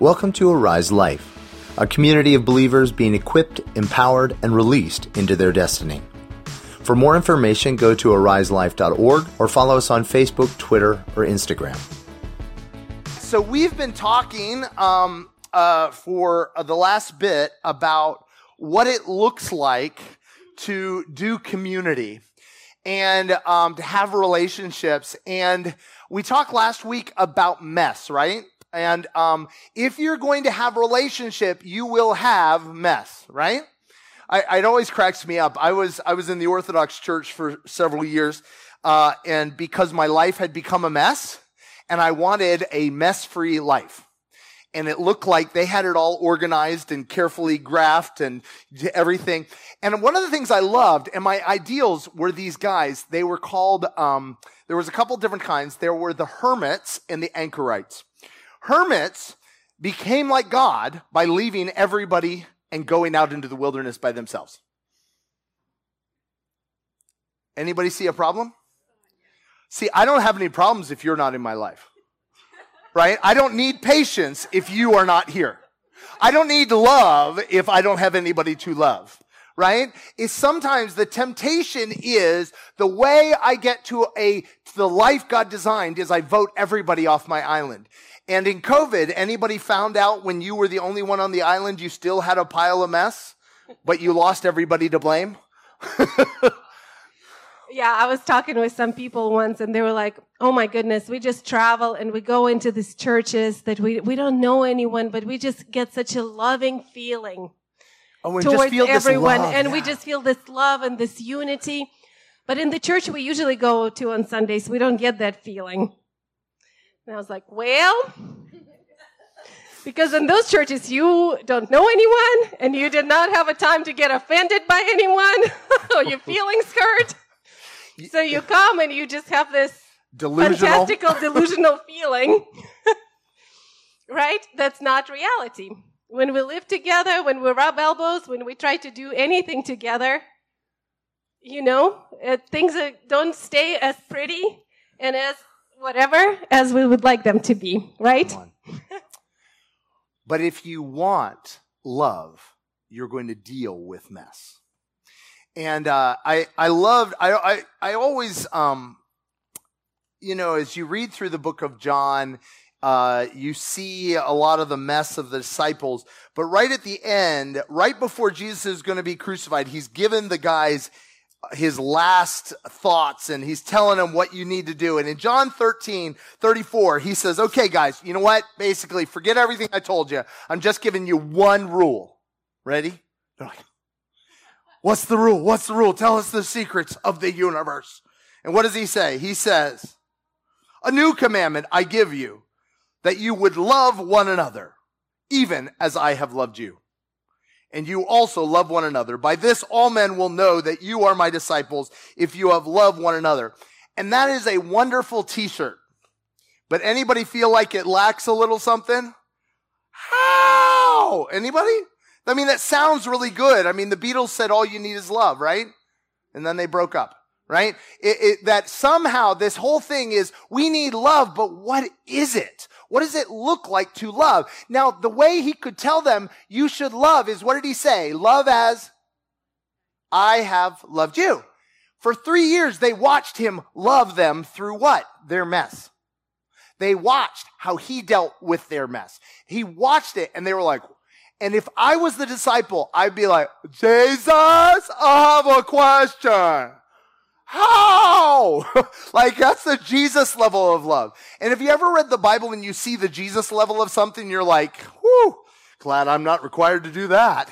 Welcome to Arise Life, a community of believers being equipped, empowered, and released into their destiny. For more information, go to ariselife.org or follow us on Facebook, Twitter, or Instagram. So, we've been talking um, uh, for the last bit about what it looks like to do community and um, to have relationships. And we talked last week about mess, right? And um, if you're going to have relationship, you will have mess, right? I, it always cracks me up. I was I was in the Orthodox Church for several years, uh, and because my life had become a mess, and I wanted a mess-free life, and it looked like they had it all organized and carefully graphed and everything. And one of the things I loved, and my ideals were these guys. They were called. Um, there was a couple different kinds. There were the hermits and the anchorites. Hermits became like God by leaving everybody and going out into the wilderness by themselves. Anybody see a problem? See, I don't have any problems if you're not in my life. Right? I don't need patience if you are not here. I don't need love if I don't have anybody to love. Right? Is sometimes the temptation is the way I get to a to the life God designed is I vote everybody off my island. And in COVID, anybody found out when you were the only one on the island, you still had a pile of mess, but you lost everybody to blame? yeah, I was talking with some people once and they were like, oh my goodness, we just travel and we go into these churches that we, we don't know anyone, but we just get such a loving feeling oh, towards everyone. Love, and yeah. we just feel this love and this unity. But in the church we usually go to on Sundays, we don't get that feeling. And I was like, well, because in those churches you don't know anyone and you did not have a time to get offended by anyone or your feelings hurt. So you come and you just have this delusional. fantastical delusional feeling. right? That's not reality. When we live together, when we rub elbows, when we try to do anything together, you know, uh, things are, don't stay as pretty and as whatever as we would like them to be, right? but if you want love, you're going to deal with mess. And uh, I I loved I I I always um you know as you read through the book of John uh, you see a lot of the mess of the disciples, but right at the end, right before Jesus is going to be crucified, he's given the guys his last thoughts and he's telling them what you need to do. And in John 13, 34, he says, okay, guys, you know what? Basically, forget everything I told you. I'm just giving you one rule. Ready? They're like, what's the rule? What's the rule? Tell us the secrets of the universe. And what does he say? He says, a new commandment I give you that you would love one another, even as I have loved you and you also love one another. By this, all men will know that you are my disciples if you have loved one another. And that is a wonderful t-shirt. But anybody feel like it lacks a little something? How? Anybody? I mean, that sounds really good. I mean, the Beatles said all you need is love, right? And then they broke up, right? It, it, that somehow this whole thing is we need love, but what is it? What does it look like to love? Now, the way he could tell them you should love is what did he say? Love as I have loved you. For three years, they watched him love them through what? Their mess. They watched how he dealt with their mess. He watched it and they were like, and if I was the disciple, I'd be like, Jesus, I have a question. How? like that's the Jesus level of love. And if you ever read the Bible and you see the Jesus level of something, you're like, whoo, glad I'm not required to do that.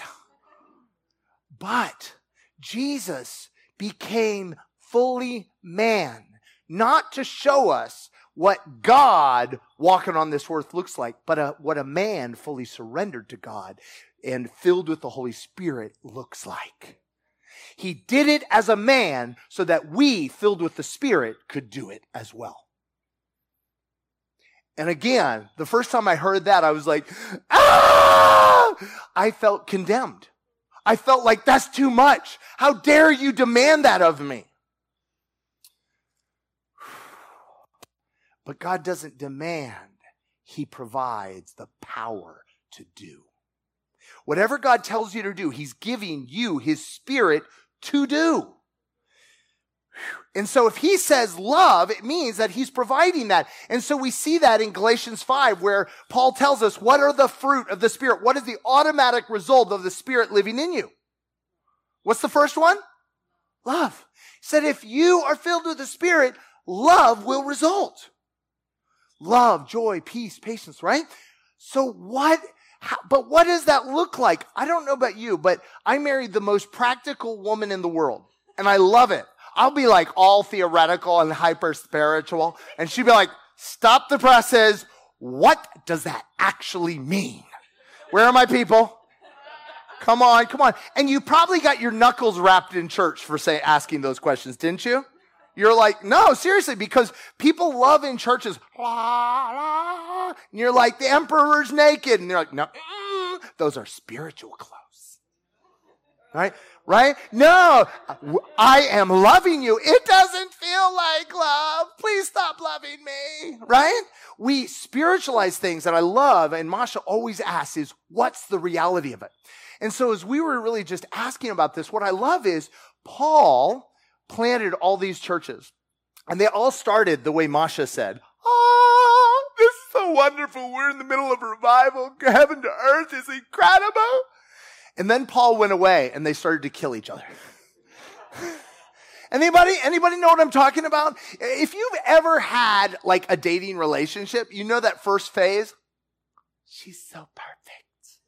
But Jesus became fully man, not to show us what God walking on this earth looks like, but a, what a man fully surrendered to God and filled with the Holy Spirit looks like. He did it as a man so that we, filled with the Spirit, could do it as well. And again, the first time I heard that, I was like, ah! I felt condemned. I felt like that's too much. How dare you demand that of me? But God doesn't demand. he provides the power to do. Whatever God tells you to do, he's giving you his spirit to do. And so if he says love, it means that he's providing that. And so we see that in Galatians 5 where Paul tells us what are the fruit of the spirit? What is the automatic result of the spirit living in you? What's the first one? Love. He said if you are filled with the spirit, love will result. Love, joy, peace, patience, right? So what how, but what does that look like? I don't know about you, but I married the most practical woman in the world and I love it. I'll be like all theoretical and hyper spiritual. And she'd be like, stop the presses. What does that actually mean? Where are my people? Come on, come on. And you probably got your knuckles rapped in church for say, asking those questions, didn't you? You're like, no, seriously, because people love in churches, la, la, and you're like, the emperor's naked. And they're like, no, mm, those are spiritual clothes. Right? right? No, I am loving you. It doesn't feel like love. Please stop loving me, right? We spiritualize things that I love. And Masha always asks is, what's the reality of it? And so as we were really just asking about this, what I love is Paul planted all these churches and they all started the way Masha said. Oh, this is so wonderful. We're in the middle of revival. Heaven to earth is incredible. And then Paul went away and they started to kill each other. Anybody, anybody know what I'm talking about? If you've ever had like a dating relationship, you know that first phase? She's so perfect.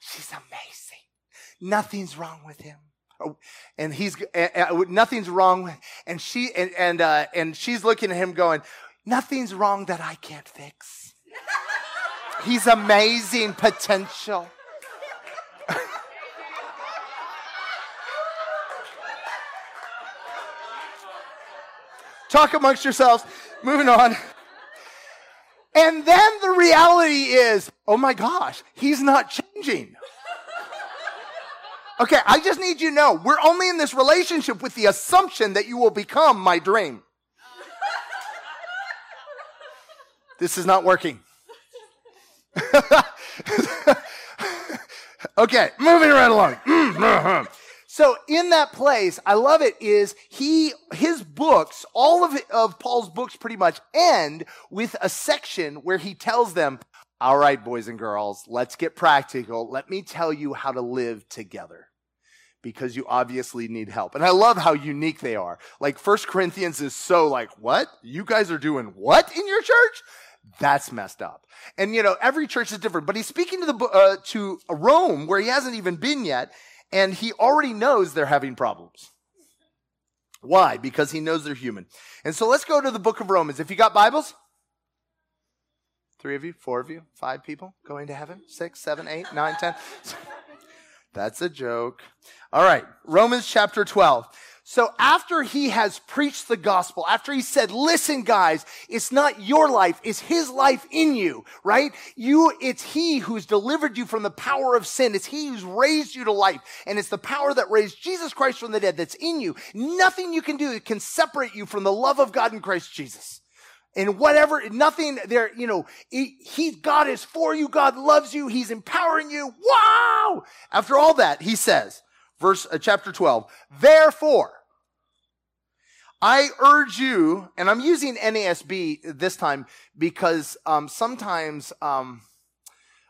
She's amazing. Nothing's wrong with him. And he's, uh, nothing's wrong. And she, and, and, uh, and she's looking at him going, nothing's wrong that I can't fix. He's amazing potential. Talk amongst yourselves. Moving on. And then the reality is, oh my gosh, he's not changing. Okay, I just need you to know we're only in this relationship with the assumption that you will become my dream. this is not working. okay, moving right along. So in that place, I love it is he, his books, all of, of Paul's books pretty much end with a section where he tells them, all right, boys and girls, let's get practical. Let me tell you how to live together because you obviously need help. And I love how unique they are. Like First Corinthians is so like, what? You guys are doing what in your church? That's messed up. And you know, every church is different, but he's speaking to the, uh, to Rome where he hasn't even been yet and he already knows they're having problems. Why? Because he knows they're human. And so let's go to the book of Romans. If you got Bibles, three of you, four of you, five people going to heaven, six, seven, eight, nine, ten. That's a joke. All right. Romans chapter 12. So after he has preached the gospel, after he said, listen guys, it's not your life, it's his life in you, right? You, it's he who's delivered you from the power of sin. It's he who's raised you to life. And it's the power that raised Jesus Christ from the dead that's in you. Nothing you can do can separate you from the love of God in Christ Jesus. And whatever, nothing there, you know, he, he, God is for you. God loves you. He's empowering you. Wow! After all that, he says, verse uh, chapter 12. Therefore, I urge you, and I'm using NASB this time because um, sometimes, um,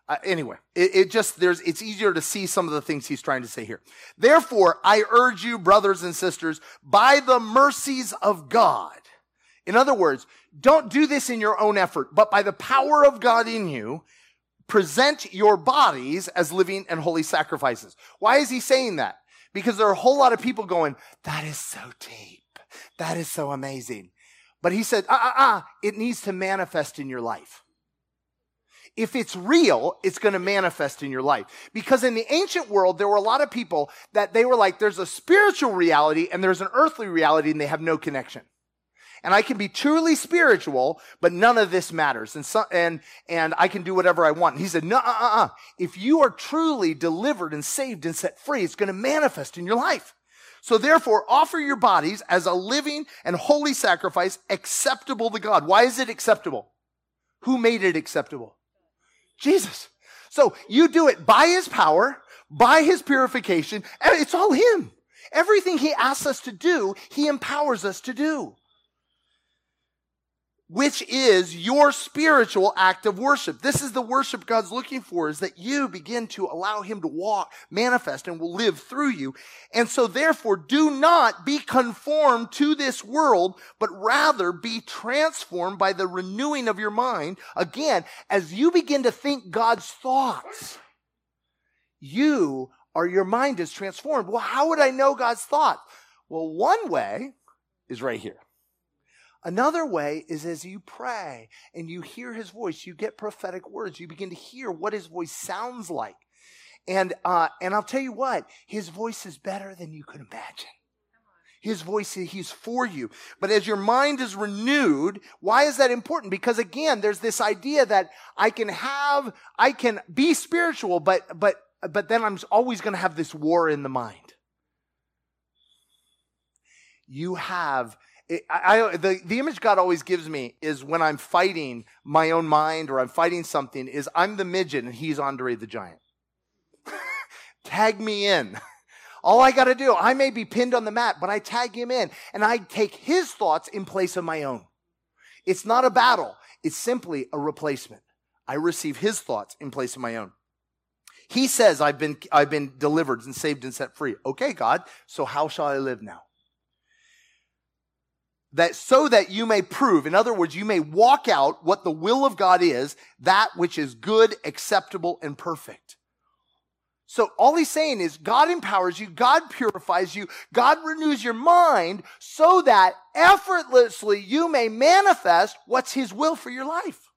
uh, anyway, it, it, just there's it's easier to see some of the things he's trying to say here. Therefore, I urge you, brothers and sisters, by the mercies of God. In other words, don't do this in your own effort, but by the power of God in you, present your bodies as living and holy sacrifices. Why is he saying that? because there are a whole lot of people going, that is so deep. That is so amazing. But he said, ah, ah, ah, it needs to manifest in your life. If it's real, it's going to manifest in your life. Because in the ancient world, there were a lot of people that they were like, there's a spiritual reality and there's an earthly reality and they have no connection and I can be truly spiritual, but none of this matters. And so, and, and I can do whatever I want. And he said, no, uh, uh, uh. If you are truly delivered and saved and set free, it's going to manifest in your life. So therefore, offer your bodies as a living and holy sacrifice acceptable to God. Why is it acceptable? Who made it acceptable? Jesus. So you do it by his power, by his purification, and it's all him. Everything he asks us to do, he empowers us to do which is your spiritual act of worship. This is the worship God's looking for is that you begin to allow him to walk, manifest and will live through you. And so therefore do not be conformed to this world, but rather be transformed by the renewing of your mind. Again, as you begin to think God's thoughts, you or your mind is transformed. Well, how would I know God's thought? Well, one way is right here. Another way is as you pray and you hear his voice, you get prophetic words. You begin to hear what his voice sounds like. And, uh, and I'll tell you what, his voice is better than you could imagine. His voice, he's for you. But as your mind is renewed, why is that important? Because again, there's this idea that I can have, I can be spiritual, but, but, but then I'm always going to have this war in the mind. You have I, the, the image God always gives me is when I'm fighting my own mind or I'm fighting something is I'm the midget and he's Andre the Giant. tag me in. All I got to do, I may be pinned on the mat, but I tag him in and I take his thoughts in place of my own. It's not a battle. It's simply a replacement. I receive his thoughts in place of my own. He says, I've been, I've been delivered and saved and set free. Okay, God. So how shall I live now? That so that you may prove, in other words, you may walk out what the will of God is, that which is good, acceptable, and perfect. So all he's saying is God empowers you, God purifies you, God renews your mind so that effortlessly you may manifest what's his will for your life.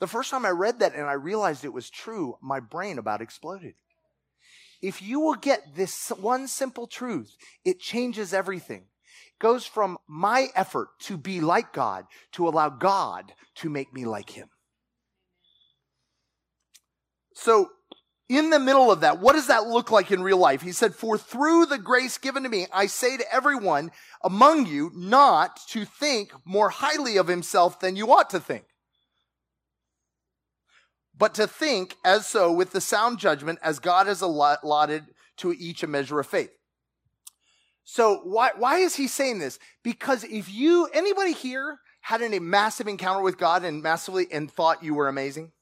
The first time I read that and I realized it was true, my brain about exploded. If you will get this one simple truth, it changes everything. It goes from my effort to be like God to allow God to make me like Him. So, in the middle of that, what does that look like in real life? He said, For through the grace given to me, I say to everyone among you not to think more highly of himself than you ought to think but to think as so with the sound judgment as God has allotted to each a measure of faith. So why, why is he saying this? Because if you, anybody here had a massive encounter with God and massively and thought you were amazing?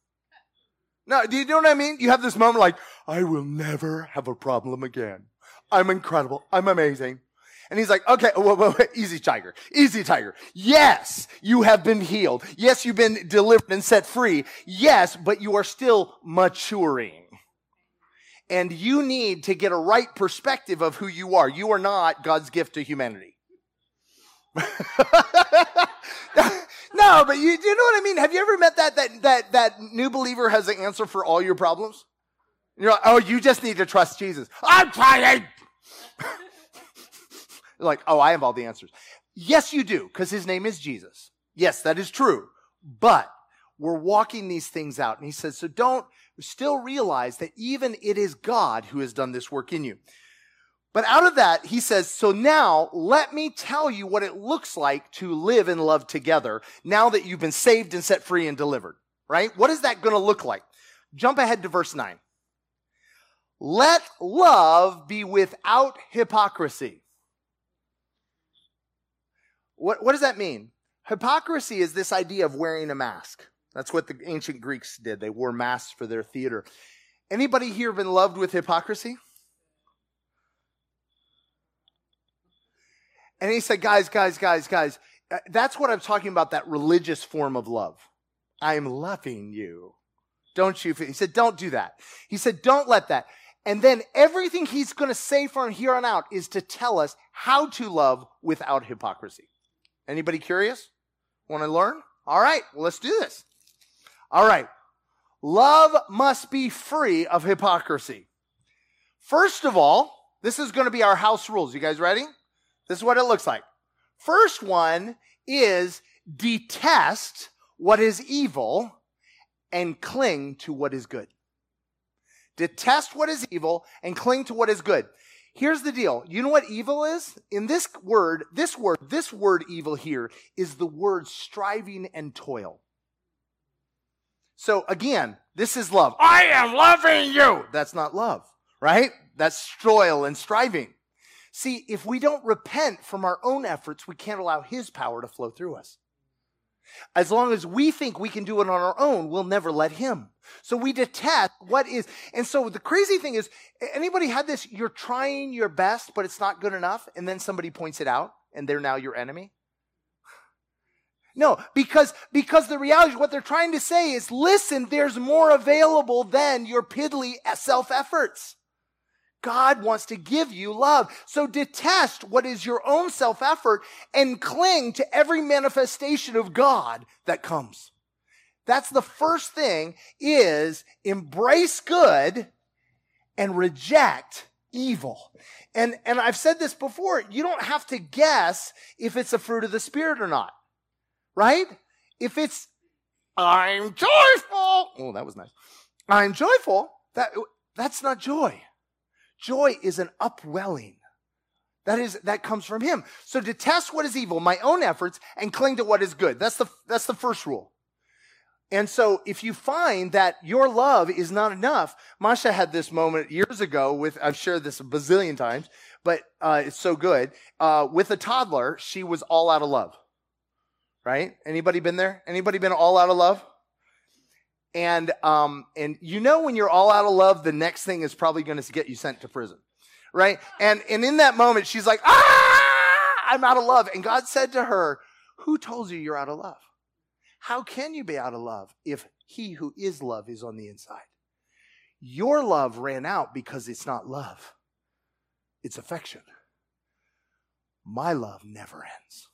No, do you know what I mean? You have this moment like, I will never have a problem again. I'm incredible. I'm amazing. And he's like, okay, whoa, whoa, whoa, easy tiger, easy tiger. Yes, you have been healed. Yes, you've been delivered and set free. Yes, but you are still maturing. And you need to get a right perspective of who you are. You are not God's gift to humanity. no, but you, you know what I mean? Have you ever met that, that, that, that new believer has the answer for all your problems? You're like, oh, you just need to trust Jesus. I'm trying. like, oh, I have all the answers. Yes, you do, because his name is Jesus. Yes, that is true. But we're walking these things out. And he says, so don't still realize that even it is God who has done this work in you. But out of that, he says, so now let me tell you what it looks like to live and love together now that you've been saved and set free and delivered, right? What is that going to look like? Jump ahead to verse nine. Let love be without hypocrisy. What, what does that mean? Hypocrisy is this idea of wearing a mask. That's what the ancient Greeks did. They wore masks for their theater. Anybody here been loved with hypocrisy? And he said, guys, guys, guys, guys, uh, that's what I'm talking about, that religious form of love. I'm loving you. Don't you? He said, don't do that. He said, don't let that. And then everything he's going to say from here on out is to tell us how to love without hypocrisy. Anybody curious? Want to learn? All right, well, let's do this. All right. Love must be free of hypocrisy. First of all, this is going to be our house rules. You guys ready? This is what it looks like. First one is detest what is evil and cling to what is good. Detest what is evil and cling to what is good. Here's the deal. You know what evil is? In this word, this word, this word evil here is the word striving and toil. So again, this is love. I am loving you. That's not love, right? That's toil and striving. See, if we don't repent from our own efforts, we can't allow his power to flow through us. As long as we think we can do it on our own, we'll never let him. So we detest what is. And so the crazy thing is, anybody had this? You're trying your best, but it's not good enough. And then somebody points it out and they're now your enemy. No, because, because the reality, what they're trying to say is, listen, there's more available than your piddly self efforts. God wants to give you love. So detest what is your own self effort and cling to every manifestation of God that comes. That's the first thing is embrace good and reject evil. And, and I've said this before, you don't have to guess if it's a fruit of the spirit or not. Right? If it's, I'm joyful. Oh, that was nice. I'm joyful. That, that's not joy. Joy is an upwelling. That is, that comes from him. So detest what is evil, my own efforts, and cling to what is good. That's the, that's the first rule. And so if you find that your love is not enough, Masha had this moment years ago with, I've shared this a bazillion times, but uh, it's so good. Uh, with a toddler, she was all out of love. Right? Anybody been there? Anybody been all out of love? And, um, and you know, when you're all out of love, the next thing is probably going to get you sent to prison. Right? And, and in that moment, she's like, ah, I'm out of love. And God said to her, who told you you're out of love? How can you be out of love if he who is love is on the inside? Your love ran out because it's not love. It's affection. My love never ends.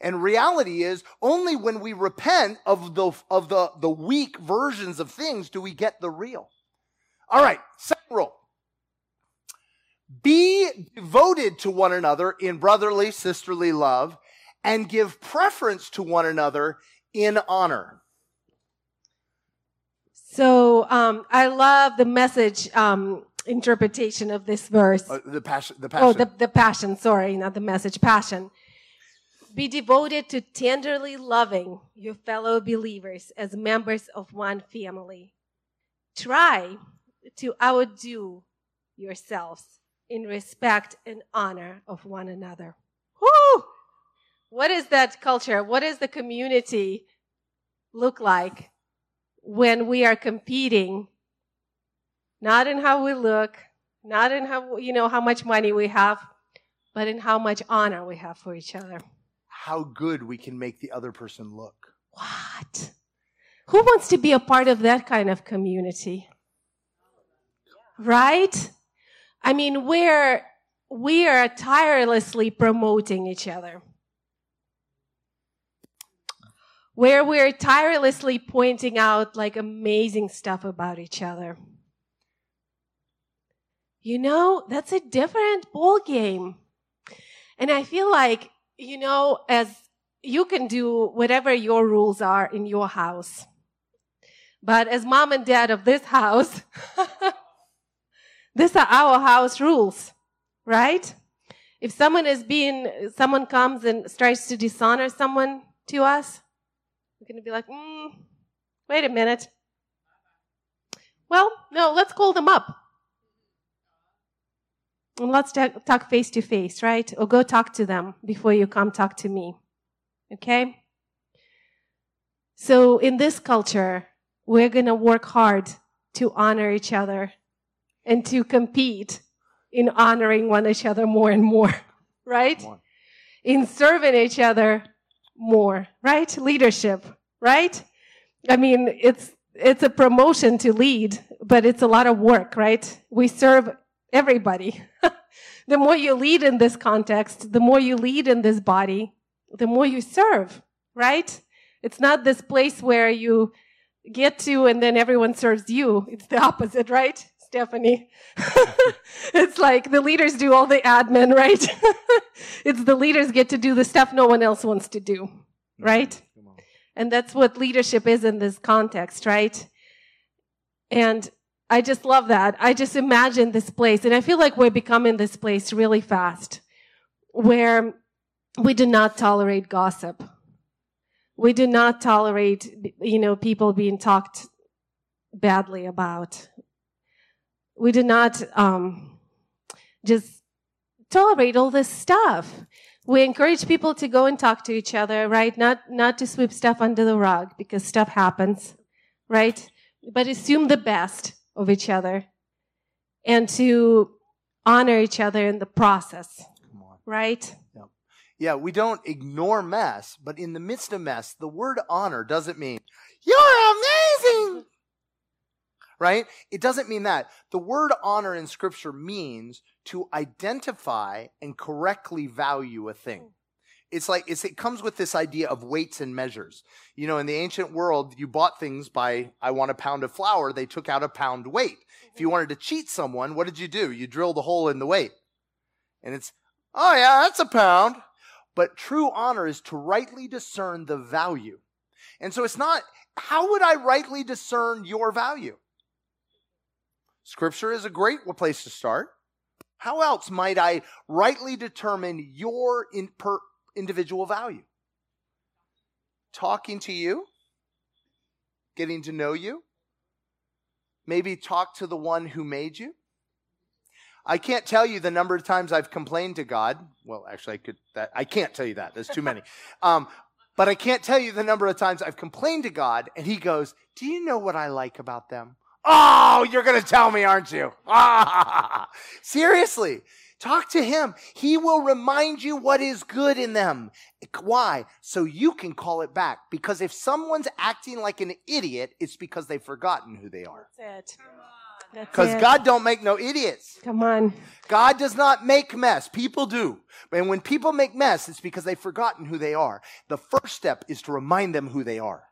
And reality is only when we repent of the, of the, the weak versions of things do we get the real. All right, second rule. Be devoted to one another in brotherly, sisterly love and give preference to one another in honor. So um, I love the message um, interpretation of this verse. Uh, the passion. The passion. Oh, the, the passion. Sorry, not the message. Passion. Be devoted to tenderly loving your fellow believers as members of one family. Try to outdo yourselves in respect and honor of one another. Whoo! What is that culture? What does the community look like when we are competing? Not in how we look, not in how, you know, how much money we have, but in how much honor we have for each other how good we can make the other person look. What? Who wants to be a part of that kind of community? Right? I mean, we're, we are tirelessly promoting each other. Where we're tirelessly pointing out like amazing stuff about each other. You know, that's a different ball game. And I feel like you know, as you can do whatever your rules are in your house. But as mom and dad of this house, these are our house rules, right? If someone is being, someone comes and tries to dishonor someone to us, we're going to be like, mm, wait a minute. Well, no, let's call them up. And let's talk face to face, right? Or go talk to them before you come talk to me. Okay? So in this culture, we're going to work hard to honor each other and to compete in honoring one each other more and more, right? More. In serving each other more, right? Leadership, right? I mean, it's, it's a promotion to lead, but it's a lot of work, right? We serve everybody. the more you lead in this context, the more you lead in this body, the more you serve, right? It's not this place where you get to and then everyone serves you. It's the opposite, right? Stephanie. it's like the leaders do all the admin, right? it's the leaders get to do the stuff no one else wants to do, mm-hmm. right? And that's what leadership is in this context, right? And I just love that. I just imagine this place, and I feel like we're becoming this place really fast where we do not tolerate gossip. We do not tolerate, you know, people being talked badly about. We do not um, just tolerate all this stuff. We encourage people to go and talk to each other, right? Not not to sweep stuff under the rug because stuff happens, right? But assume the best of each other and to honor each other in the process, right? Yeah, we don't ignore mess, but in the midst of mess, the word honor doesn't mean, you're amazing. Right? It doesn't mean that. The word honor in scripture means to identify and correctly value a thing. It's like, it's, it comes with this idea of weights and measures. You know, in the ancient world, you bought things by, I want a pound of flour. They took out a pound weight. If you mm-hmm. wanted to cheat someone, what did you do? You drilled a hole in the weight. And it's, oh yeah, that's a pound. But true honor is to rightly discern the value. And so it's not, how would I rightly discern your value? Scripture is a great place to start. How else might I rightly determine your in per individual value? Talking to you, getting to know you, maybe talk to the one who made you. I can't tell you the number of times I've complained to God. Well, actually, I could. That, I can't tell you that. There's too many. Um, but I can't tell you the number of times I've complained to God, and He goes, "Do you know what I like about them?" Oh, you're going to tell me, aren't you? Ah, seriously. Talk to him. He will remind you what is good in them. Why? So you can call it back. Because if someone's acting like an idiot, it's because they've forgotten who they are. That's it. Because God don't make no idiots. Come on. God does not make mess. People do. And when people make mess, it's because they've forgotten who they are. The first step is to remind them who they are.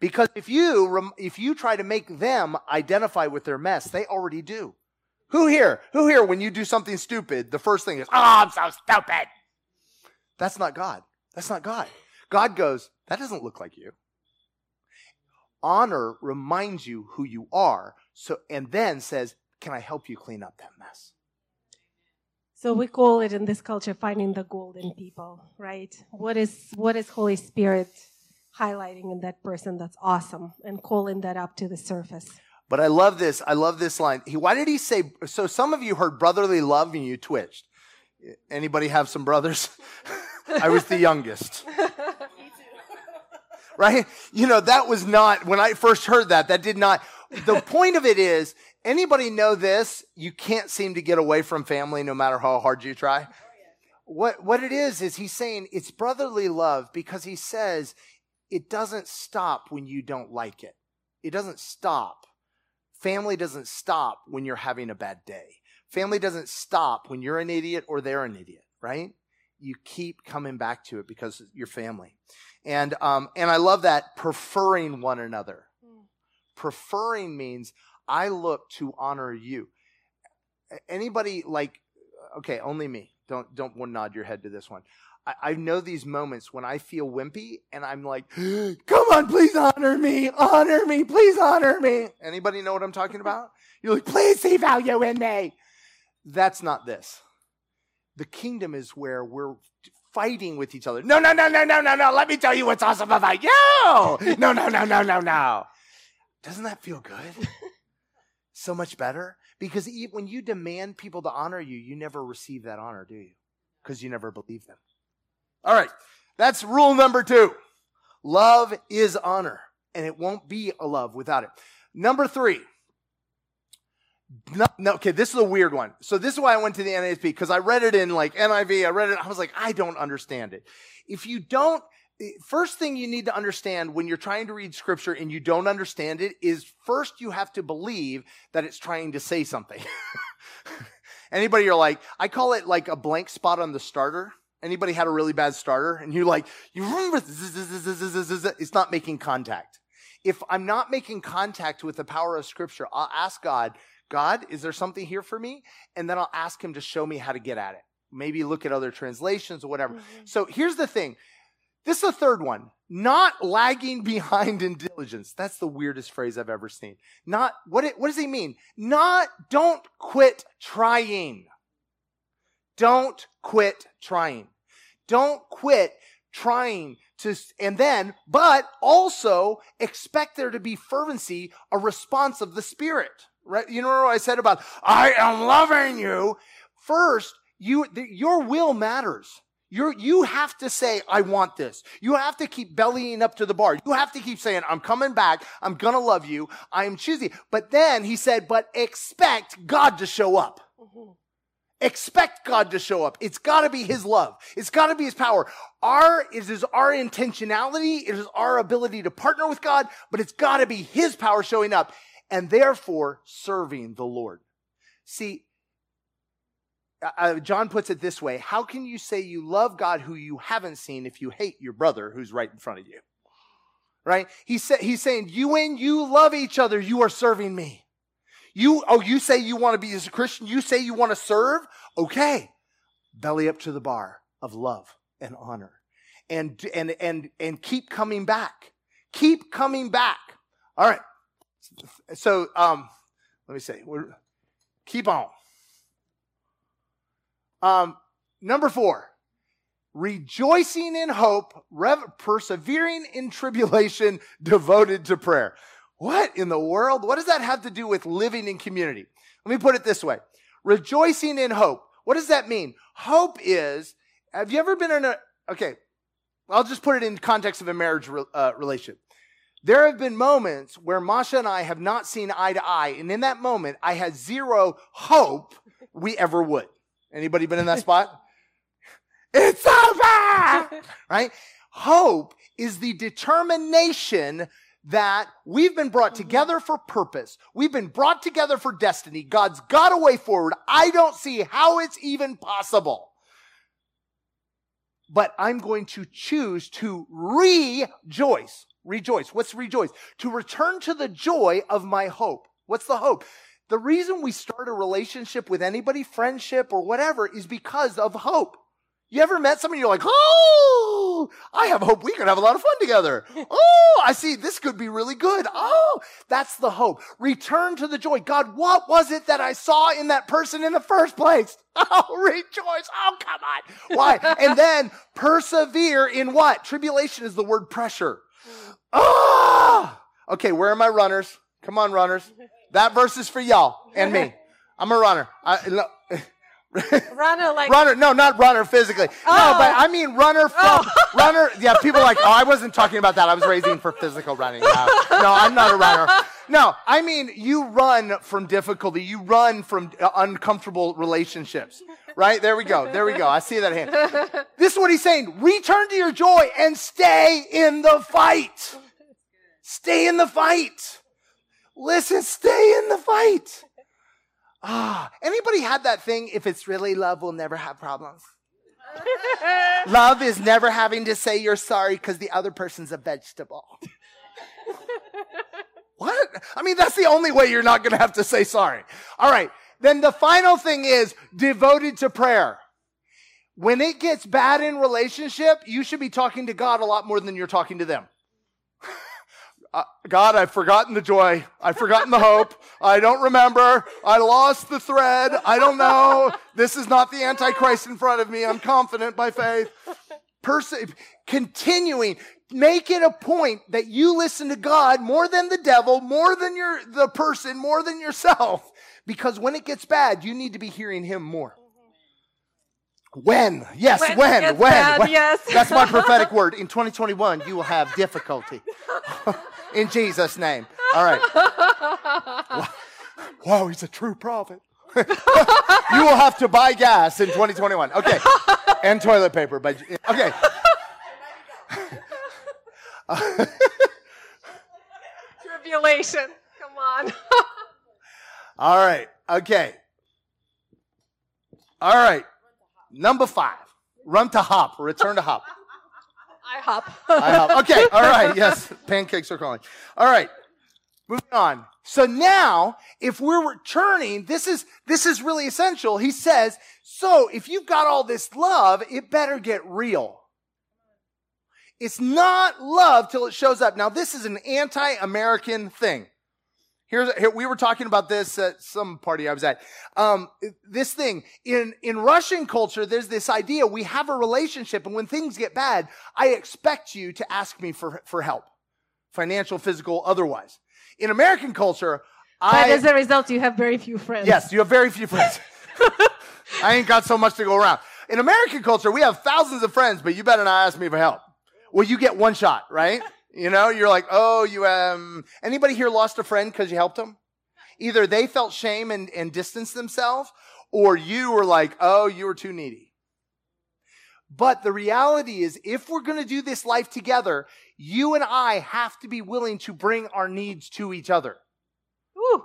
Because if you, if you try to make them identify with their mess, they already do. Who here, who here, when you do something stupid, the first thing is, oh, I'm so stupid. That's not God. That's not God. God goes, that doesn't look like you. Honor reminds you who you are so, and then says, Can I help you clean up that mess? So we call it in this culture finding the golden people, right? What is what is Holy Spirit highlighting in that person that's awesome and calling that up to the surface? But I love this. I love this line. He, why did he say? So some of you heard brotherly love and you twitched. Anybody have some brothers? I was the youngest. right? You know, that was not, when I first heard that, that did not, the point of it is, anybody know this? You can't seem to get away from family no matter how hard you try. Oh, what, what it is, is he's saying it's brotherly love because he says it doesn't stop when you don't like it. It doesn't stop. Family doesn't stop when you're having a bad day. Family doesn't stop when you're an idiot or they're an idiot, right? You keep coming back to it because you're family. And, um, and I love that preferring one another. Preferring means I look to honor you. Anybody like, okay, only me. Don't don't nod your head to this one. I, I know these moments when I feel wimpy and I'm like, come on, please honor me, honor me, please honor me. Anybody know what I'm talking about? You're like, please see value in me. That's not this. The kingdom is where we're fighting with each other. No, no, no, no, no, no, no. Let me tell you what's awesome about you. No, no, no, no, no, no. Doesn't that feel good? so much better? Because when you demand people to honor you, you never receive that honor, do you? Because you never believe them. All right. That's rule number two. Love is honor, and it won't be a love without it. Number three. No, no, okay, this is a weird one. So this is why I went to the NASB because I read it in like NIV. I read it. I was like, I don't understand it. If you don't eh, first thing you need to understand when you're trying to read scripture and you don't understand it is first you have to believe that it's trying to say something. Anybody you're like, I call it like a blank spot on the starter. Anybody had a really bad starter and you're like, you remember it's not making contact. If I'm not making contact with the power of scripture, I'll ask God, God, is there something here for me? And then I'll ask him to show me how to get at it. Maybe look at other translations or whatever. Mm-hmm. So here's the thing. This is the third one. not lagging behind in diligence. That's the weirdest phrase I've ever seen. Not, what, it, what does he mean? Not, don't quit trying. Don't quit trying. Don't quit trying to, and then, but also expect there to be fervency, a response of the Spirit. Right? You know what I said about, I am loving you. First, you, the, your will matters. You're, you have to say, I want this. You have to keep bellying up to the bar. You have to keep saying, I'm coming back. I'm going to love you. I am choosing. But then he said, but expect God to show up. Mm-hmm. Expect God to show up. It's got to be his love. It's got to be his power. Our, is our intentionality. It is our ability to partner with God, but it's got to be his power showing up and therefore serving the Lord. See, uh, John puts it this way How can you say you love God who you haven't seen if you hate your brother who's right in front of you? Right? He said, he's saying, You when you love each other, you are serving me. You, oh, you say you want to be as a Christian, you say you want to serve? Okay. Belly up to the bar of love and honor. And, and, and, and keep coming back. Keep coming back. All right. So, um, let me say, we're, keep on. Um, number four, rejoicing in hope, rev- persevering in tribulation, devoted to prayer. What in the world? What does that have to do with living in community? Let me put it this way. Rejoicing in hope. What does that mean? Hope is, have you ever been in a, okay, I'll just put it in context of a marriage re, uh, relationship. There have been moments where Masha and I have not seen eye to eye, and in that moment, I had zero hope we ever would. Anybody been in that spot? it's over! right? Hope is the determination that we've been brought mm-hmm. together for purpose. We've been brought together for destiny. God's got a way forward. I don't see how it's even possible. But I'm going to choose to rejoice. Rejoice. What's rejoice? To return to the joy of my hope. What's the hope? The reason we start a relationship with anybody, friendship or whatever, is because of hope. You ever met somebody you're like, oh, I have hope we could have a lot of fun together. Oh, I see this could be really good. Oh, that's the hope. Return to the joy. God, what was it that I saw in that person in the first place? Oh, rejoice. Oh, come on. Why? and then persevere in what? Tribulation is the word pressure. Oh, okay. Where are my runners? Come on, runners. That verse is for y'all and me. I'm a runner. I, runner like runner no not runner physically. Oh. no but i mean runner from oh. runner yeah people are like oh i wasn't talking about that. I was raising for physical running. No, no i'm not a runner. No i mean you run from difficulty. You run from uh, uncomfortable relationships right? There we go. There we go. I see that hand. This is what he's saying. Return to your joy and stay in the fight. Stay in the fight. Listen stay in the fight Ah, anybody had that thing? If it's really love, we'll never have problems. love is never having to say you're sorry because the other person's a vegetable. what? I mean, that's the only way you're not going to have to say sorry. All right. Then the final thing is devoted to prayer. When it gets bad in relationship, you should be talking to God a lot more than you're talking to them uh, God, I've forgotten the joy. I've forgotten the hope. I don't remember. I lost the thread. I don't know. This is not the Antichrist in front of me. I'm confident by faith. Pers- continuing, make it a point that you listen to God more than the devil, more than your, the person, more than yourself. Because when it gets bad, you need to be hearing him more. When? Yes, when? When? When? Bad, when? Yes. That's my prophetic word. In 2021, you will have difficulty. in Jesus' name. All right. wow, he's a true prophet. you will have to buy gas in 2021. Okay. And toilet paper. But okay. Tribulation. Come on. All right. Okay. All right. Number five. Run to hop. Return to hop. IHOP. IHOP. Okay, all right. Yes, pancakes are calling. All right, moving on. So now, if we're returning, this is this is really essential. He says, so if you've got all this love, it better get real. It's not love till it shows up. Now, this is an anti-American thing. Here's, here, we were talking about this at some party I was at. Um, this thing in, in Russian culture, there's this idea we have a relationship and when things get bad, I expect you to ask me for, for help. Financial, physical, otherwise. In American culture, But I, as a result, you have very few friends. Yes, you have very few friends. I ain't got so much to go around. In American culture, we have thousands of friends, but you better not ask me for help. Well, you get one shot, right? You know, you're like, oh, you, um, anybody here lost a friend because you helped them? Either they felt shame and, and distanced themselves, or you were like, oh, you were too needy. But the reality is, if we're going to do this life together, you and I have to be willing to bring our needs to each other. Ooh.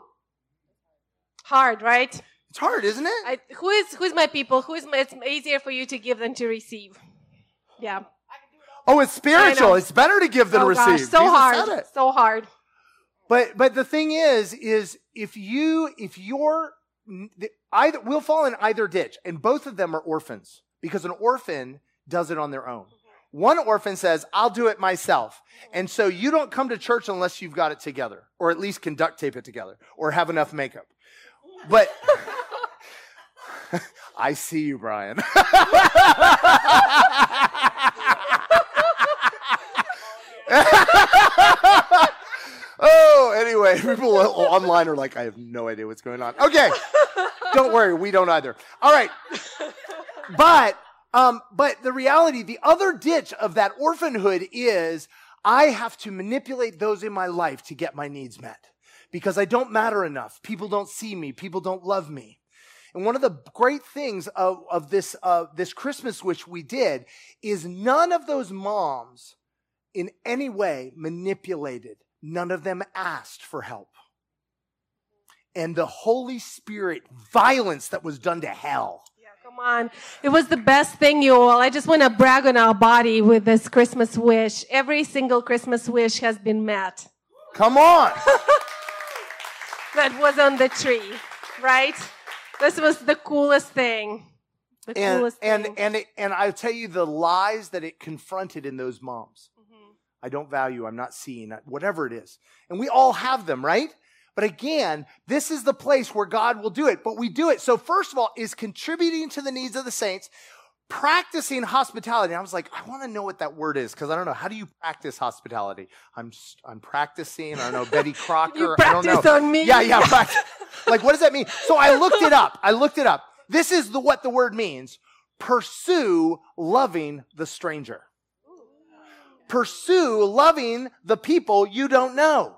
Hard, right? It's hard, isn't it? I, who is who is my people? Who is my, it's easier for you to give than to receive? Yeah. Oh, it's spiritual. It's better to give than oh receive. gosh, so Jesus hard, so hard. But but the thing is, is if you if you're the- either we'll fall in either ditch, and both of them are orphans because an orphan does it on their own. One orphan says, "I'll do it myself," and so you don't come to church unless you've got it together, or at least can duct tape it together, or have enough makeup. But I see you, Brian. oh, anyway, people online are like, I have no idea what's going on. Okay, don't worry, we don't either. All right, but um, but the reality, the other ditch of that orphanhood is I have to manipulate those in my life to get my needs met because I don't matter enough. People don't see me. People don't love me. And one of the great things of, of this, uh, this Christmas, which we did, is none of those moms in any way manipulated. None of them asked for help. And the Holy Spirit violence that was done to hell. Yeah, come on. It was the best thing, you all. I just want to brag on our body with this Christmas wish. Every single Christmas wish has been met. Come on. That was on the tree, right? This was the coolest thing. The and coolest and thing. and it, and I tell you the lies that it confronted in those moms. I don't value. I'm not seeing. Whatever it is, and we all have them, right? But again, this is the place where God will do it. But we do it. So first of all, is contributing to the needs of the saints, practicing hospitality. And I was like, I want to know what that word is because I don't know. How do you practice hospitality? I'm I'm practicing. I don't know Betty Crocker. You I don't know. on me. Yeah, yeah. prac- like, what does that mean? So I looked it up. I looked it up. This is the what the word means. Pursue loving the stranger. Pursue loving the people you don't know.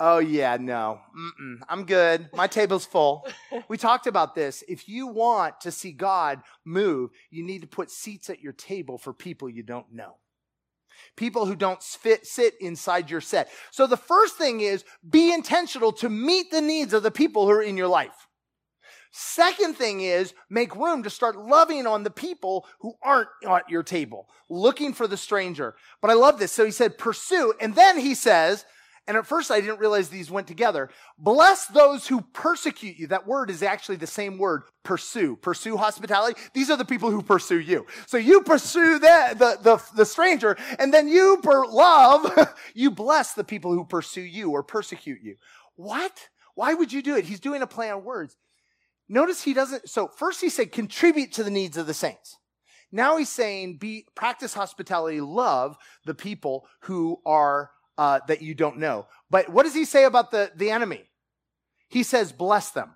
Oh yeah, no. Mm-mm. I'm good. My table's full. We talked about this. If you want to see God move, you need to put seats at your table for people you don't know. People who don't fit, sit inside your set. So the first thing is be intentional to meet the needs of the people who are in your life. Second thing is make room to start loving on the people who aren't at your table, looking for the stranger. But I love this. So he said, pursue. And then he says, and at first I didn't realize these went together. Bless those who persecute you. That word is actually the same word, pursue. Pursue hospitality. These are the people who pursue you. So you pursue the, the, the, the stranger, and then you per- love, you bless the people who pursue you or persecute you. What? Why would you do it? He's doing a play on words. Notice he doesn't, so first he said contribute to the needs of the saints. Now he's saying be, practice hospitality, love the people who are, uh, that you don't know. But what does he say about the, the enemy? He says bless them.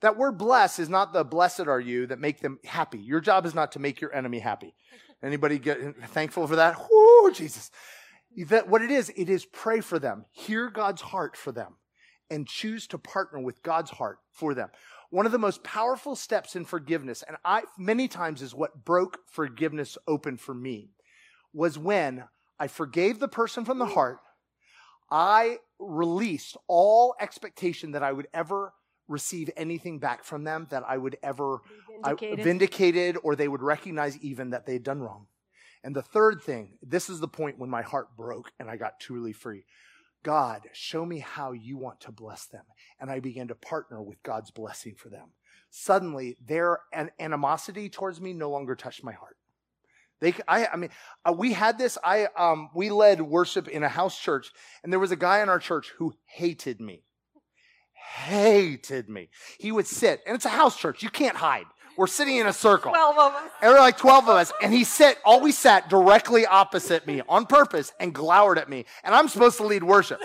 That word bless is not the blessed are you that make them happy. Your job is not to make your enemy happy. Anybody get thankful for that? Whoo, Jesus. That what it is, it is pray for them. Hear God's heart for them and choose to partner with God's heart for them. One of the most powerful steps in forgiveness, and I many times is what broke forgiveness open for me, was when I forgave the person from the heart. I released all expectation that I would ever receive anything back from them, that I would ever I, Vindicated. vindicated, or they would recognize even that they'd done wrong. And the third thing, this is the point when my heart broke and I got truly free. God, show me how you want to bless them. And I began to partner with God's blessing for them. Suddenly, their an- animosity towards me no longer touched my heart. They, I, I mean, uh, we had this. I, um, we led worship in a house church, and there was a guy in our church who hated me. Hated me. He would sit, and it's a house church. You can't hide. We're sitting in a circle. Twelve of us. And there were like 12 of us. And he sat, always sat directly opposite me on purpose and glowered at me. And I'm supposed to lead worship,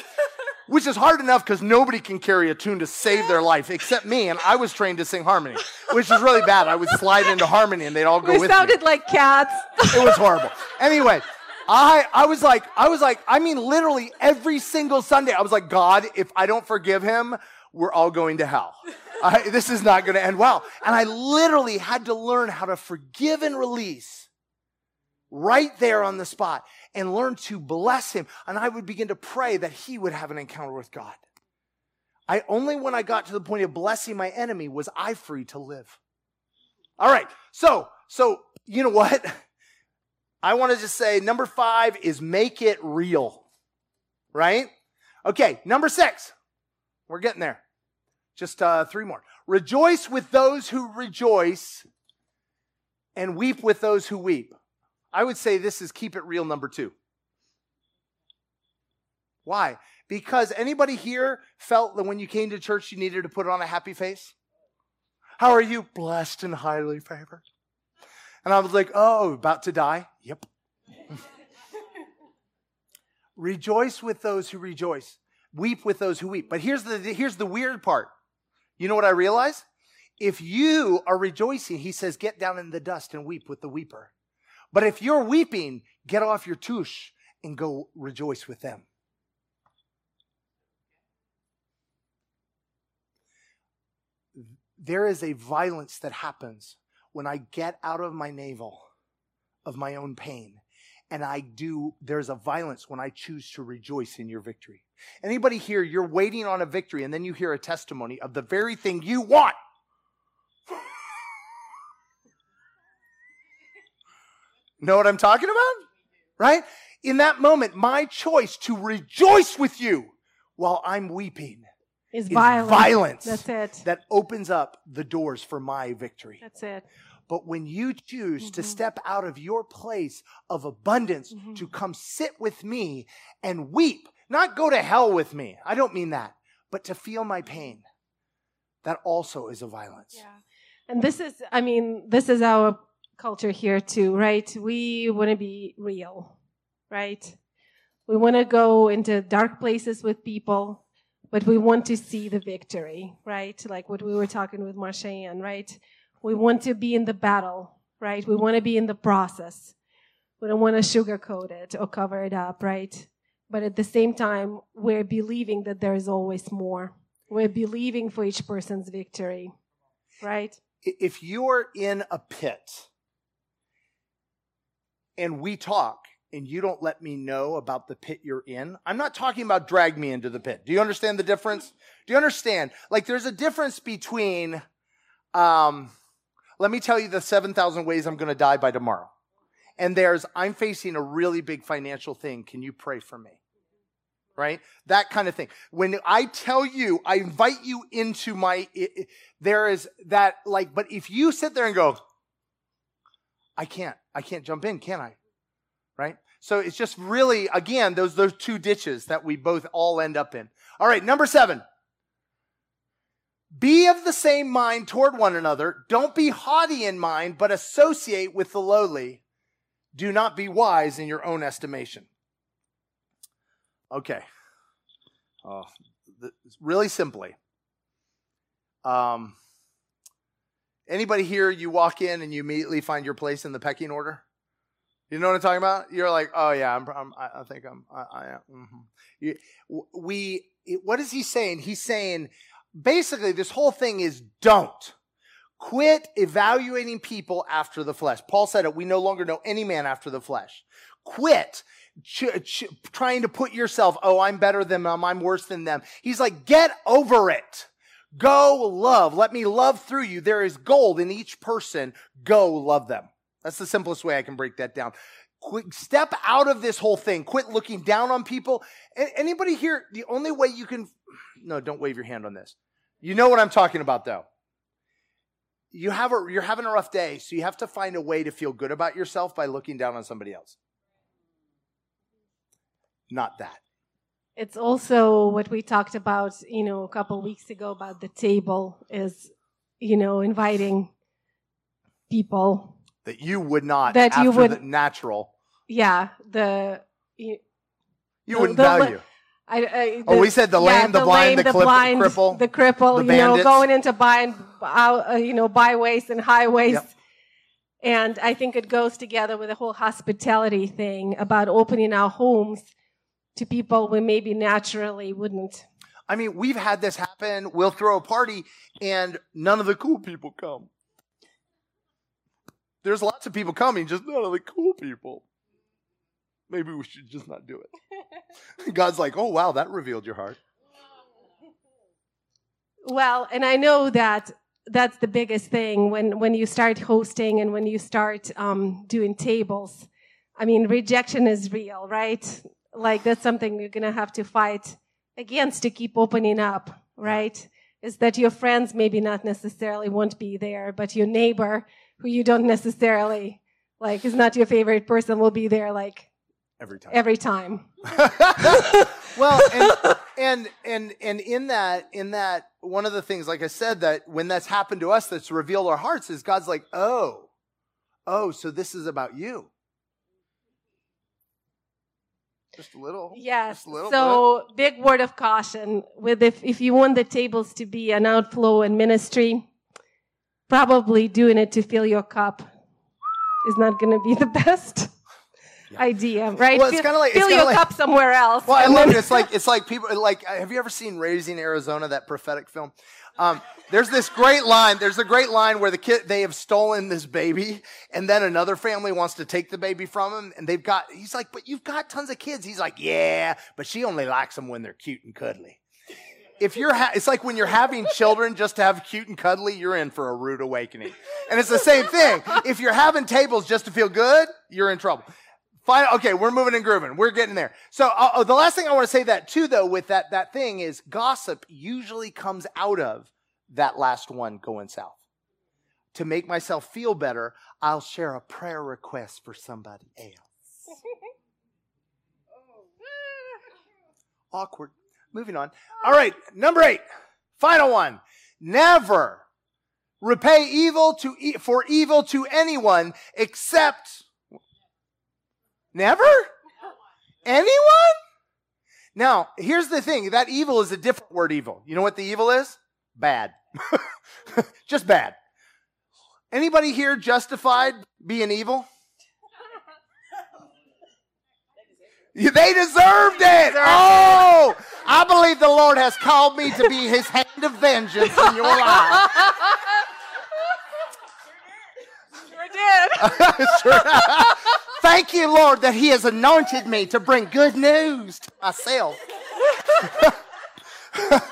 which is hard enough because nobody can carry a tune to save their life except me. And I was trained to sing harmony, which is really bad. I would slide into harmony and they'd all go We with me. It sounded like cats. It was horrible. Anyway, I, I was like, I was like, I mean, literally every single Sunday, I was like, God, if I don't forgive him, we're all going to hell. I, this is not going to end well. And I literally had to learn how to forgive and release right there on the spot and learn to bless him. And I would begin to pray that he would have an encounter with God. I only when I got to the point of blessing my enemy was I free to live. All right. So, so you know what? I want to just say number five is make it real. Right? Okay. Number six. We're getting there. Just uh, three more. Rejoice with those who rejoice and weep with those who weep. I would say this is keep it real number two. Why? Because anybody here felt that when you came to church you needed to put on a happy face? How are you? Blessed and highly favored. And I was like, oh, about to die? Yep. rejoice with those who rejoice. Weep with those who weep. But here's the, here's the weird part. You know what I realize? If you are rejoicing, he says, get down in the dust and weep with the weeper. But if you're weeping, get off your tush and go rejoice with them. There is a violence that happens when I get out of my navel of my own pain and I do, there's a violence when I choose to rejoice in your victory. Anybody here, you're waiting on a victory and then you hear a testimony of the very thing you want. know what I'm talking about? Right? In that moment, my choice to rejoice with you while I'm weeping Is is violence. violence That's it. that opens up the doors for my victory. That's it. But when you choose to Mhm. step out of your place of abundance Mhm. to come sit with me and weep, not go to hell with me. I don't mean that, but to feel my pain. That also is a violence. Yeah. And this is, I mean, this is our culture here too, right? We want to be real, right? We want to go into dark places with people, but we want to see the victory, right? Like what we were talking with Marsha Ann, right? We want to be in the battle, right? We want to be in the process. We don't want to sugarcoat it or cover it up, right? But at the same time, we're believing that there is always more. We're believing for each person's victory, right? If you're in a pit and we talk and you don't let me know about the pit you're in, I'm not talking about drag me into the pit. Do you understand the difference? Do you understand? Like there's a difference between, um, let me tell you the 7,000 ways I'm going to die by tomorrow. And there's, I'm facing a really big financial thing. Can you pray for me? Right? That kind of thing. When I tell you, I invite you into my, i i- there is that like, but if you sit there and go, I can't, I can't jump in, can I? Right? So it's just really, again, those, those two ditches that we both all end up in. All right. Number seven. Be of the same mind toward one another. Don't be haughty in mind, but associate with the lowly. Do not be wise in your own estimation. Okay. Oh, really simply. Um, anybody here, you walk in and you immediately find your place in the pecking order? You know what I'm talking about? You're like, oh yeah, I'm, I'm I think I'm, I, I am. mhm. You- We, what is he saying? He's saying, basically, this whole thing is don't. Quit evaluating people after the flesh. Paul said it, we no longer know any man after the flesh. Quit ch- ch- trying to put yourself, oh, I'm better than them, I'm worse than them. He's like, get over it. Go love. Let me love through you. There is gold in each person. Go love them. That's the simplest way I can break that down. Quit, step out of this whole thing. Quit looking down on people. A- anybody here, the only way you can, no, don't wave your hand on this. You know what I'm talking about though. You have a, you're having a rough day, so you have to find a way to feel good about yourself by looking down on somebody else. Not that. It's also what we talked about, you know, a couple weeks ago about the table is, you know, inviting people that you would not that you would natural. Yeah, the you, you wouldn't the, value. I, I, the, oh, we said the yeah, lame, the, the blind, lame, the, the clip, blind, cripple, the cripple. The you know, going into buying, uh, you know, byways and highways. Yep. And I think it goes together with the whole hospitality thing about opening our homes to people we maybe naturally wouldn't. I mean, we've had this happen. We'll throw a party and none of the cool people come. There's lots of people coming, just none of the cool people. Maybe we should just not do it. God's like, oh, wow, that revealed your heart. Well, and I know that that's the biggest thing when, when you start hosting and when you start um, doing tables. I mean, rejection is real, right? Like, that's something you're going to have to fight against to keep opening up, right? Is that your friends maybe not necessarily won't be there, but your neighbor who you don't necessarily like is not your favorite person will be there like every time. Every time. well, and, and and and in that in that one of the things like I said that when that's happened to us that's revealed our hearts is God's like, "Oh. Oh, so this is about you." Just a little. Yes. A little so, bit. big word of caution with if if you want the tables to be an outflow in ministry, probably doing it to fill your cup is not going to be the best yeah. idea, right? Well, it's kind of like fill your like, cup somewhere else. Well, I love it. It's like it's like people like. Have you ever seen Raising Arizona, that prophetic film? Um, there's this great line. There's a great line where the kid they have stolen this baby, and then another family wants to take the baby from him, and they've got. He's like, "But you've got tons of kids." He's like, "Yeah, but she only likes them when they're cute and cuddly." if you're, ha- it's like when you're having children just to have cute and cuddly, you're in for a rude awakening. And it's the same thing. If you're having tables just to feel good, you're in trouble. Fine. Okay, we're moving and grooving. We're getting there. So uh, uh, the last thing I want to say that too, though, with that that thing is gossip usually comes out of that last one going south. To make myself feel better, I'll share a prayer request for somebody else. Awkward. Moving on. All right, number eight, final one. Never repay evil to e- for evil to anyone except never anyone. Now, here's the thing. That evil is a different word evil. You know what the evil is? Bad. Just bad. Anybody here justified being evil? They deserved it. Oh, I believe the Lord has called me to be his hand of vengeance in your life. Sure did. Thank you, Lord, that he has anointed me to bring good news to myself.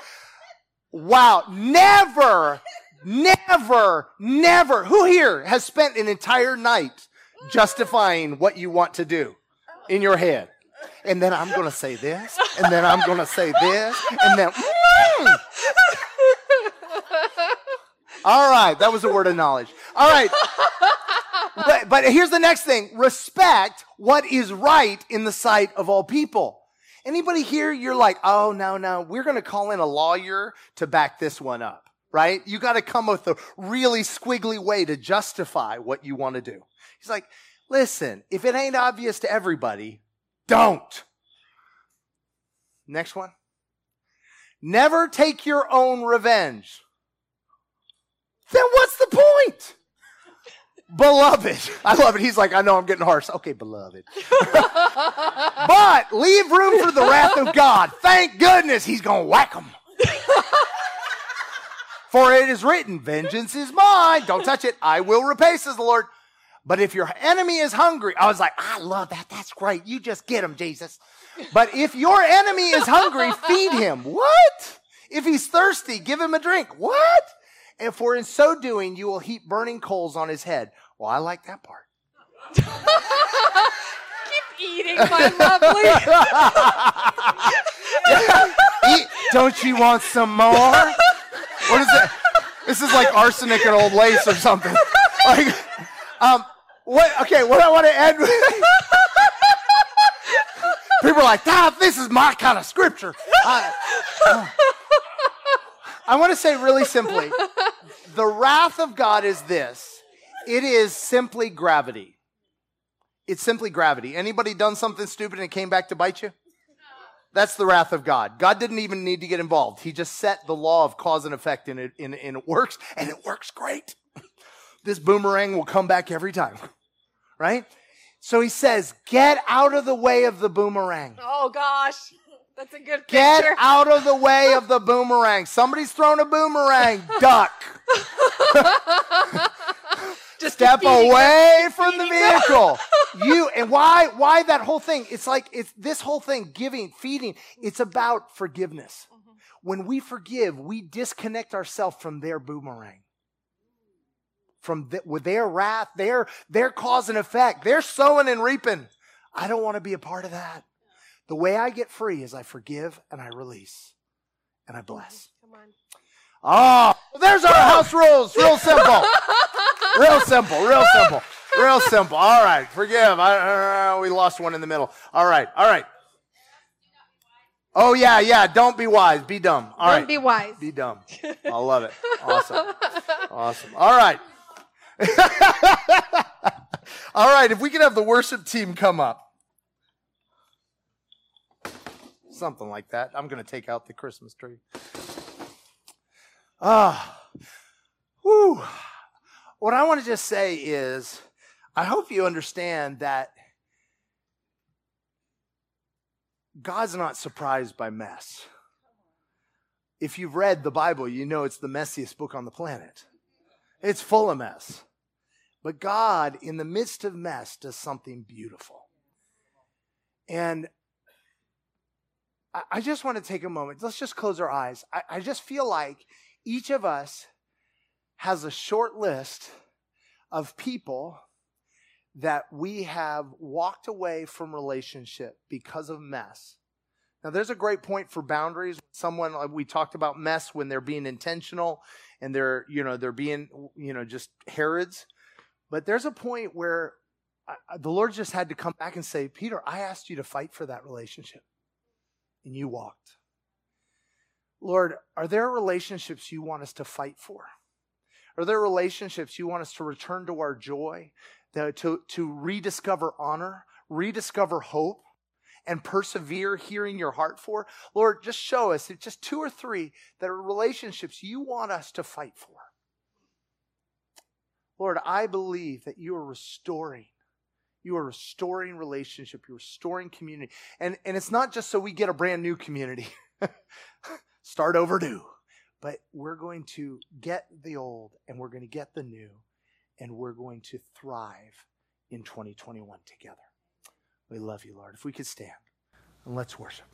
wow. Never, never, never. Who here has spent an entire night justifying what you want to do in your head? and then I'm going to say this, and then I'm going to say this, and then. Mm. All right, that was a word of knowledge. All right. But, but here's the next thing respect what is right in the sight of all people. Anybody here, you're like, oh, no, no, we're going to call in a lawyer to back this one up, right? You got to come up with a really squiggly way to justify what you want to do. He's like, listen, if it ain't obvious to everybody, don't. Next one. Never take your own revenge. Then what's the point? Beloved. I love it. He's like, I know I'm getting harsh. Okay, beloved. but leave room for the wrath of God. Thank goodness he's going to whack them. for it is written, vengeance is mine. Don't touch it. I will repay, says the Lord. But if your enemy is hungry, I was like, I love that. That's great. You just get him, Jesus. But if your enemy is hungry, feed him. What? If he's thirsty, give him a drink. What? And for in so doing, you will heap burning coals on his head. Well, I like that part. Keep eating, my lovely. Eat. Don't you want some more? What is it? This is like arsenic and old lace or something. Like, um, what? Okay, what I want to end with. People are like, ah, this is my kind of scripture. I, uh, I want to say really simply the wrath of God is this it is simply gravity. It's simply gravity. Anybody done something stupid and it came back to bite you? That's the wrath of God. God didn't even need to get involved. He just set the law of cause and effect and it, and, and it works, and it works great. This boomerang will come back every time, right? So he says, get out of the way of the boomerang. Oh gosh. That's a good Get picture. out of the way of the boomerang. Somebody's thrown a boomerang. Duck. Just Step away from the vehicle. You and why why that whole thing? It's like it's this whole thing giving, feeding. It's about forgiveness. Mm-hmm. When we forgive, we disconnect ourselves from their boomerang. From the, with their wrath, their their cause and effect. They're sowing and reaping. I don't want to be a part of that. The way I get free is I forgive and I release and I bless. Mm-hmm. Come on. Oh, well, there's our house rules. Real simple. Real simple. Real simple. Real simple. All right. Forgive. I, uh, we lost one in the middle. All right. All right. Oh, yeah. Yeah. Don't be wise. Be dumb. All Don't right. be wise. Be dumb. I love it. Awesome. Awesome. All right. All right. If we could have the worship team come up. Something like that. I'm going to take out the Christmas tree. Ah. Whew. What I want to just say is I hope you understand that God's not surprised by mess. If you've read the Bible, you know it's the messiest book on the planet. It's full of mess. But God, in the midst of mess, does something beautiful. And I- just want to take a moment. Let's just close our eyes. I just feel like each of us has a short list of people that we have walked away from relationship because of mess. Now, there's a great point for boundaries. Someone like we talked about mess when they're being intentional and they're you know they're being you know just Herods, but there's a point where I, I- the Lord just had to come back and say, Peter, I asked you to fight for that relationship, and you walked. Lord, are there relationships you want us to fight for? Are there relationships you want us to return to our joy, to, to, rediscover honor, rediscover hope, and persevere hearing your heart for? Lord, just show us just two or three that are relationships you want us to fight for. Lord, I believe that you are restoring. You are restoring relationship. You're restoring community. And, and it's not just so we get a brand new community. Start over. But we're going to get the old and we're going to get the new and we're going to thrive in 2021 together. We love you, Lord. If we could stand and let's worship.